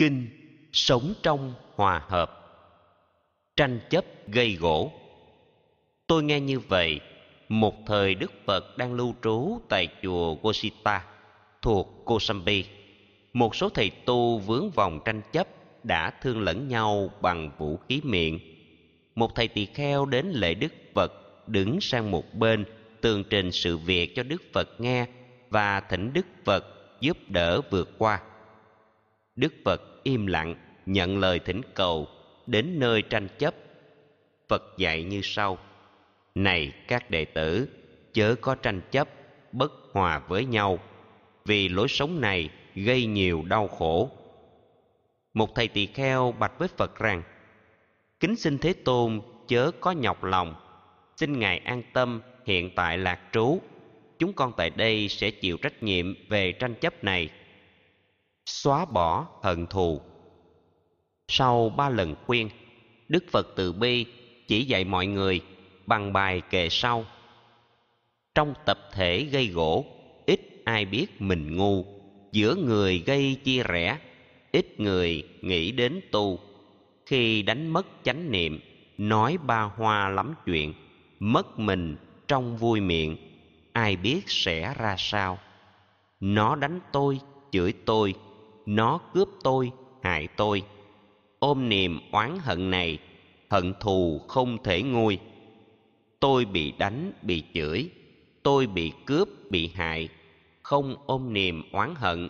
kinh sống trong hòa hợp. Tranh chấp gây gỗ. Tôi nghe như vậy, một thời đức phật đang lưu trú tại chùa gosita thuộc kosambi. Một số thầy tu vướng vòng tranh chấp đã thương lẫn nhau bằng vũ khí miệng. Một thầy tỳ kheo đến lễ đức phật, đứng sang một bên, tường trình sự việc cho đức phật nghe và thỉnh đức phật giúp đỡ vượt qua đức phật im lặng, nhận lời thỉnh cầu, đến nơi tranh chấp. Phật dạy như sau, này các đệ tử, chớ có tranh chấp, bất hòa với nhau, vì lối sống này gây nhiều đau khổ. Một thầy tỳ kheo bạch với phật rằng, kính xin thế tôn, chớ có nhọc lòng. Xin ngài an tâm, hiện tại lạc trú. Chúng con tại đây sẽ chịu trách nhiệm về tranh chấp này xóa bỏ hận thù. Sau ba lần khuyên, đức phật từ bi chỉ dạy mọi người bằng bài kệ sau. Trong tập thể gây gỗ, ít ai biết mình ngu, giữa người gây chia rẽ, ít người nghĩ đến tu. Khi đánh mất chánh niệm, nói ba hoa lắm chuyện, mất mình trong vui miệng, ai biết sẽ ra sao. Nó đánh tôi, chửi tôi nó cướp tôi, hại tôi. Ôm niềm oán hận này, hận thù không thể nguôi. Tôi bị đánh, bị chửi. Tôi bị cướp, bị hại. Không ôm niềm oán hận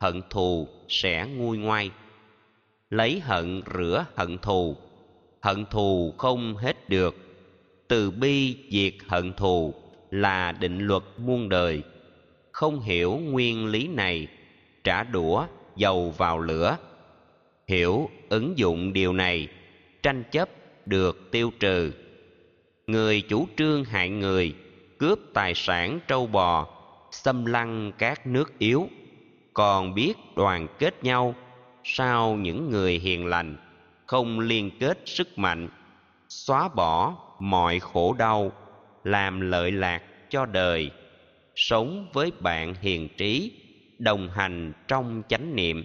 hận thù sẽ nguôi ngoai. Lấy hận rửa hận thù hận thù không hết được. Từ bi diệt hận thù là định luật muôn đời. Không hiểu nguyên lý này, trả đũa dầu vào lửa. Hiểu ứng dụng điều này, tranh chấp được tiêu trừ. Người chủ trương hại người, cướp tài sản trâu bò, xâm lăng các nước yếu. Còn biết đoàn kết nhau, sao những người hiền lành không liên kết sức mạnh, xóa bỏ mọi khổ đau, làm lợi lạc cho đời, sống với bạn hiền trí? Đồng hành trong chánh niệm,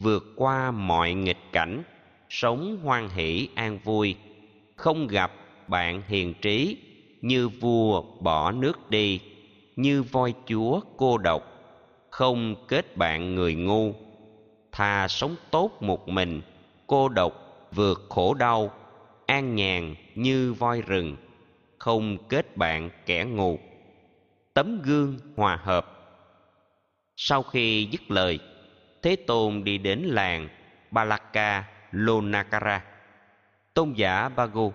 vượt qua mọi nghịch cảnh, sống hoan hỷ, an vui, không gặp bạn hiền trí, như vua bỏ nước đi, như voi chúa cô độc, không kết bạn người ngu. Thà sống tốt một mình, cô độc vượt khổ đau, an nhàn như voi rừng, không kết bạn kẻ ngu. Tấm gương hòa hợp sau khi dứt lời, thế tôn đi đến làng balaka lonakara. Tôn giả bagu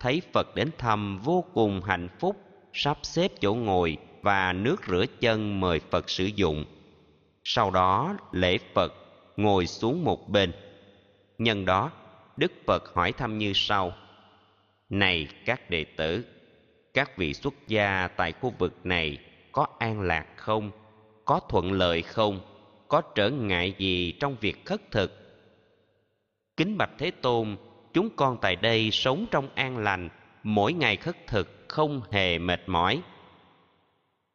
thấy phật đến thăm vô cùng hạnh phúc, sắp xếp chỗ ngồi và nước rửa chân mời phật sử dụng. Sau đó, lễ phật ngồi xuống một bên. Nhân đó, đức phật hỏi thăm như sau. Này các đệ tử, các vị xuất gia tại khu vực này có an lạc không? Có thuận lợi không? Có trở ngại gì trong việc khất thực? Kính bạch thế tôn, chúng con tại đây sống trong an lành, mỗi ngày khất thực không hề mệt mỏi.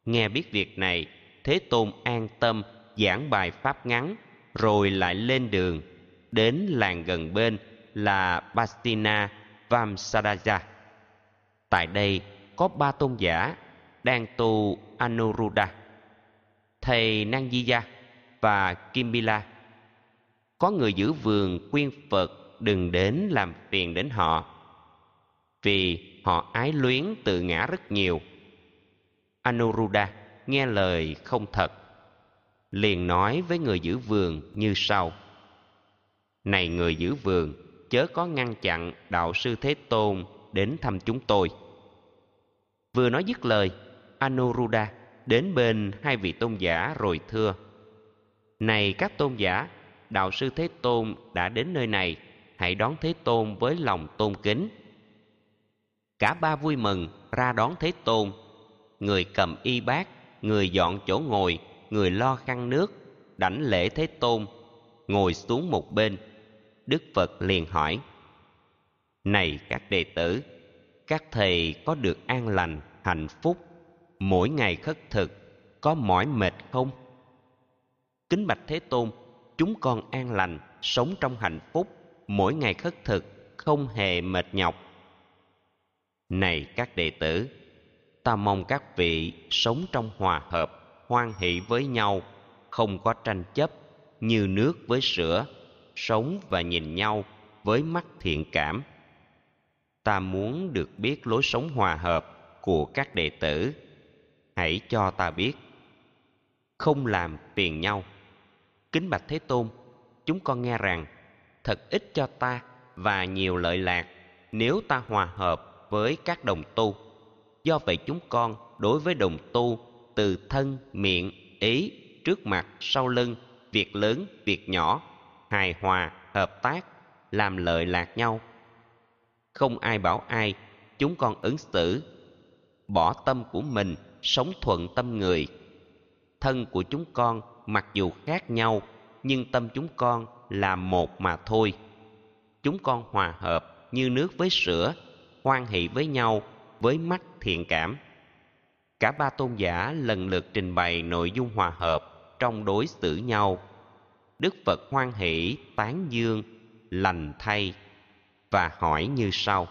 Nghe biết việc này, thế tôn an tâm, giảng bài pháp ngắn, rồi lại lên đường, đến làng gần bên là bastina vamsadaja tại đây có ba tôn giả đang tu anuruddha thầy Nangjiya và Kimbila. Có người giữ vườn khuyên Phật đừng đến làm phiền đến họ vì họ ái luyến tự ngã rất nhiều. Anuruddha nghe lời không thật, liền nói với người giữ vườn như sau: Này người giữ vườn, chớ có ngăn chặn đạo sư Thế Tôn đến thăm chúng tôi. Vừa nói dứt lời, Anuruddha đến bên hai vị tôn giả rồi thưa, này các tôn giả, đạo sư thế tôn đã đến nơi này, hãy đón thế tôn với lòng tôn kính. Cả ba vui mừng, ra đón thế tôn. Người cầm y bát, người dọn chỗ ngồi, người lo khăn nước, đảnh lễ thế tôn, ngồi xuống một bên. Đức phật liền hỏi, này các đệ tử, các thầy có được an lành, hạnh phúc mỗi ngày khất thực, có mỏi mệt không? Kính bạch thế tôn, chúng con an lành, sống trong hạnh phúc, mỗi ngày khất thực, không hề mệt nhọc. Này các đệ tử, ta mong các vị sống trong hòa hợp, hoan hỷ với nhau, không có tranh chấp, như nước với sữa, sống và nhìn nhau với mắt thiện cảm. Ta muốn được biết lối sống hòa hợp của các đệ tử hãy cho ta biết. Không làm phiền nhau. Kính bạch thế tôn, chúng con nghe rằng, thật ít cho ta và nhiều lợi lạc nếu ta hòa hợp với các đồng tu. Do vậy chúng con đối với đồng tu từ thân, miệng, ý, trước mặt, sau lưng, việc lớn, việc nhỏ, hài hòa, hợp tác, làm lợi lạc nhau. Không ai bảo ai, chúng con ứng xử bỏ tâm của mình sống thuận tâm người. Thân của chúng con mặc dù khác nhau, nhưng tâm chúng con là một mà thôi. Chúng con hòa hợp như nước với sữa, hoan hỷ với nhau, với mắt thiện cảm. Cả ba tôn giả lần lượt trình bày nội dung hòa hợp trong đối xử nhau. Đức phật hoan hỷ, tán dương, lành thay và hỏi như sau.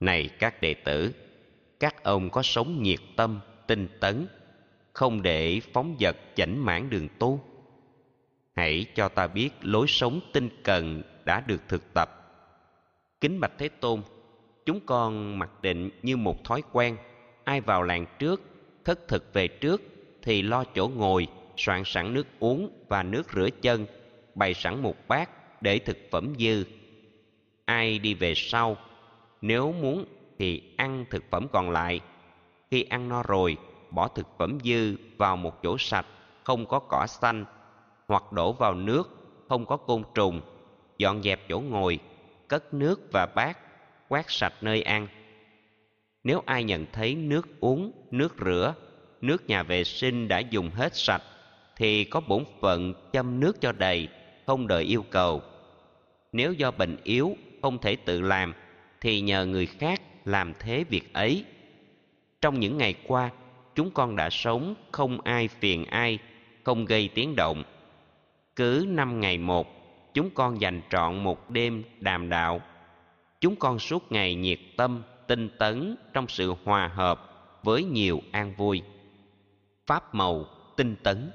Này các đệ tử các ông có sống nhiệt tâm, tinh tấn, không để phóng vật chảnh mãn đường tu. Hãy cho ta biết lối sống tinh cần đã được thực tập. Kính bạch thế tôn, chúng con mặc định như một thói quen, ai vào làng trước, thất thực về trước thì lo chỗ ngồi, soạn sẵn nước uống và nước rửa chân, bày sẵn một bát để thực phẩm dư. Ai đi về sau, nếu muốn thì ăn thực phẩm còn lại. Khi ăn no rồi, bỏ thực phẩm dư vào một chỗ sạch, không có cỏ xanh, hoặc đổ vào nước, không có côn trùng. Dọn dẹp chỗ ngồi, cất nước và bát, quét sạch nơi ăn. Nếu ai nhận thấy nước uống, nước rửa, nước nhà vệ sinh đã dùng hết sạch, thì có bổn phận châm nước cho đầy, không đợi yêu cầu. Nếu do bệnh yếu, không thể tự làm, thì nhờ người khác làm thế việc ấy. Trong những ngày qua, chúng con đã sống không ai phiền ai, không gây tiếng động. Cứ năm ngày một, chúng con dành trọn một đêm đàm đạo. Chúng con suốt ngày nhiệt tâm, tinh tấn trong sự hòa hợp với nhiều an vui. Pháp màu tinh tấn.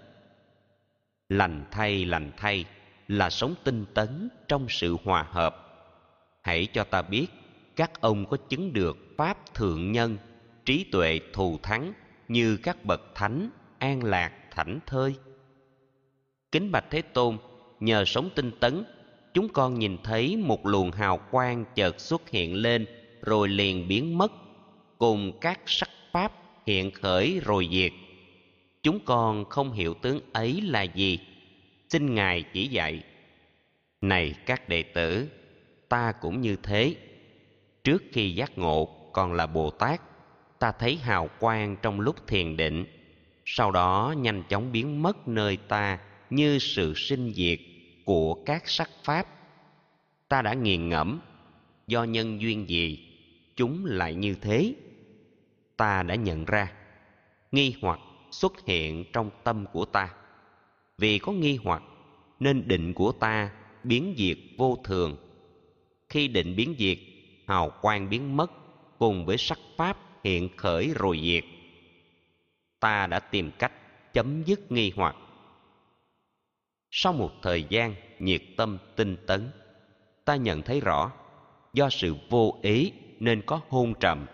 Lành thay lành thay là sống tinh tấn trong sự hòa hợp. Hãy cho ta biết các ông có chứng được pháp thượng nhân, trí tuệ thù thắng như các bậc thánh, an lạc, thảnh thơi. Kính bạch thế tôn, nhờ sống tinh tấn, chúng con nhìn thấy một luồng hào quang chợt xuất hiện lên rồi liền biến mất, cùng các sắc pháp hiện khởi rồi diệt. Chúng con không hiểu tướng ấy là gì. Xin ngài chỉ dạy. Này các đệ tử, ta cũng như thế trước khi giác ngộ còn là bồ tát, ta thấy hào quang trong lúc thiền định. Sau đó nhanh chóng biến mất nơi ta như sự sinh diệt của các sắc pháp. Ta đã nghiền ngẫm, do nhân duyên gì, chúng lại như thế? Ta đã nhận ra, nghi hoặc xuất hiện trong tâm của ta. Vì có nghi hoặc, nên định của ta biến diệt vô thường. Khi định biến diệt hào quang biến mất, cùng với sắc pháp hiện khởi rồi diệt. Ta đã tìm cách chấm dứt nghi hoặc. Sau một thời gian nhiệt tâm tinh tấn, ta nhận thấy rõ do sự vô ý nên có hôn trầm.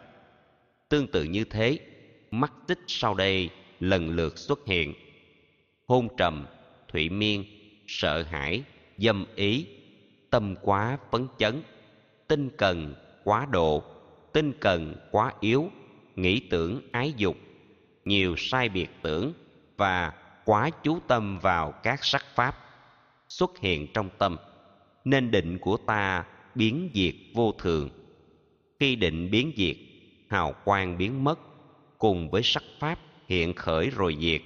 Tương tự như thế, mắt tích sau đây lần lượt xuất hiện. Hôn trầm thụy miên, sợ hãi, dâm ý, tâm quá phấn chấn, tinh cần quá độ, tinh cần quá yếu, nghĩ tưởng ái dục, nhiều sai biệt tưởng và quá chú tâm vào các sắc pháp xuất hiện trong tâm, nên định của ta biến diệt vô thường. Khi định biến diệt, hào quang biến mất, cùng với sắc pháp hiện khởi rồi diệt.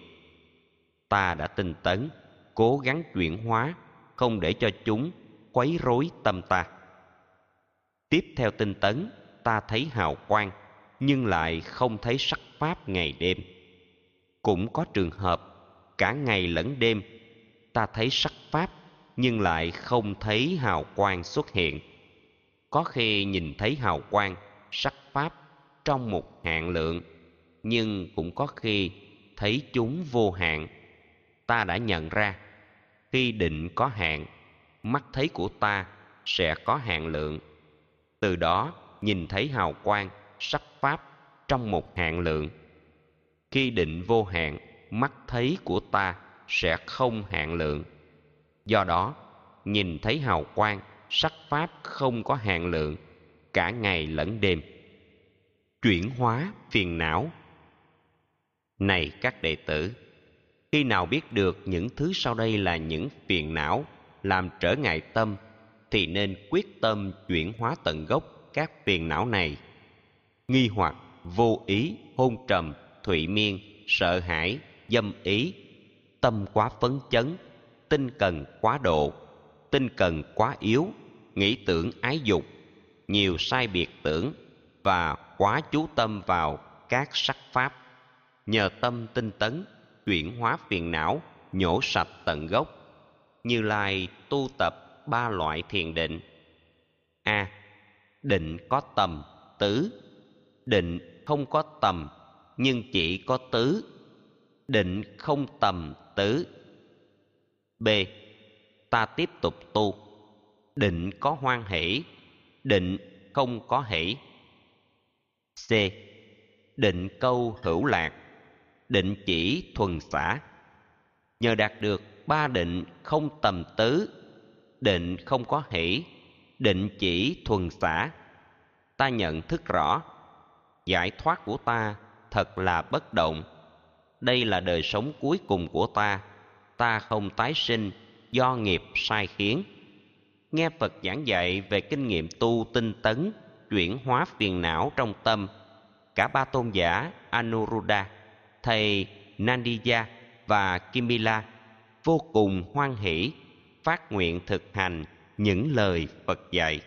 Ta đã tinh tấn, cố gắng chuyển hóa, không để cho chúng quấy rối tâm ta tiếp theo tinh tấn, ta thấy hào quang, nhưng lại không thấy sắc pháp ngày đêm. Cũng có trường hợp, cả ngày lẫn đêm, ta thấy sắc pháp, nhưng lại không thấy hào quang xuất hiện. Có khi nhìn thấy hào quang, sắc pháp trong một hạn lượng, nhưng cũng có khi thấy chúng vô hạn. Ta đã nhận ra, khi định có hạn, mắt thấy của ta sẽ có hạn lượng từ đó, nhìn thấy hào quang, sắc pháp trong một hạn lượng. Khi định vô hạn, mắt thấy của ta sẽ không hạn lượng. Do đó, nhìn thấy hào quang, sắc pháp không có hạn lượng, cả ngày lẫn đêm. Chuyển hóa phiền não. Này các đệ tử, khi nào biết được những thứ sau đây là những phiền não làm trở ngại tâm thì nên quyết tâm chuyển hóa tận gốc các phiền não này. Nghi hoặc, vô ý, hôn trầm, thụy miên, sợ hãi, dâm ý, tâm quá phấn chấn, tinh cần quá độ, tinh cần quá yếu, nghĩ tưởng ái dục, nhiều sai biệt tưởng và quá chú tâm vào các sắc pháp. Nhờ tâm tinh tấn, chuyển hóa phiền não, nhổ sạch tận gốc. Như lai tu tập ba loại thiền định. A. Định có tầm, tứ. Định không có tầm, nhưng chỉ có tứ. Định không tầm, tứ. B. Ta tiếp tục tu. Định có hoan hỷ, định không có hỷ. C. Định câu hữu lạc, định chỉ thuần xả. Nhờ đạt được ba định không tầm tứ định không có hỷ, định chỉ thuần xả. Ta nhận thức rõ, giải thoát của ta thật là bất động. Đây là đời sống cuối cùng của ta. Ta không tái sinh do nghiệp sai khiến. Nghe phật giảng dạy về kinh nghiệm tu tinh tấn, chuyển hóa phiền não trong tâm, cả ba tôn giả anuruddha, thầy nandiya và kimila vô cùng hoan hỷ phát nguyện thực hành những lời phật dạy.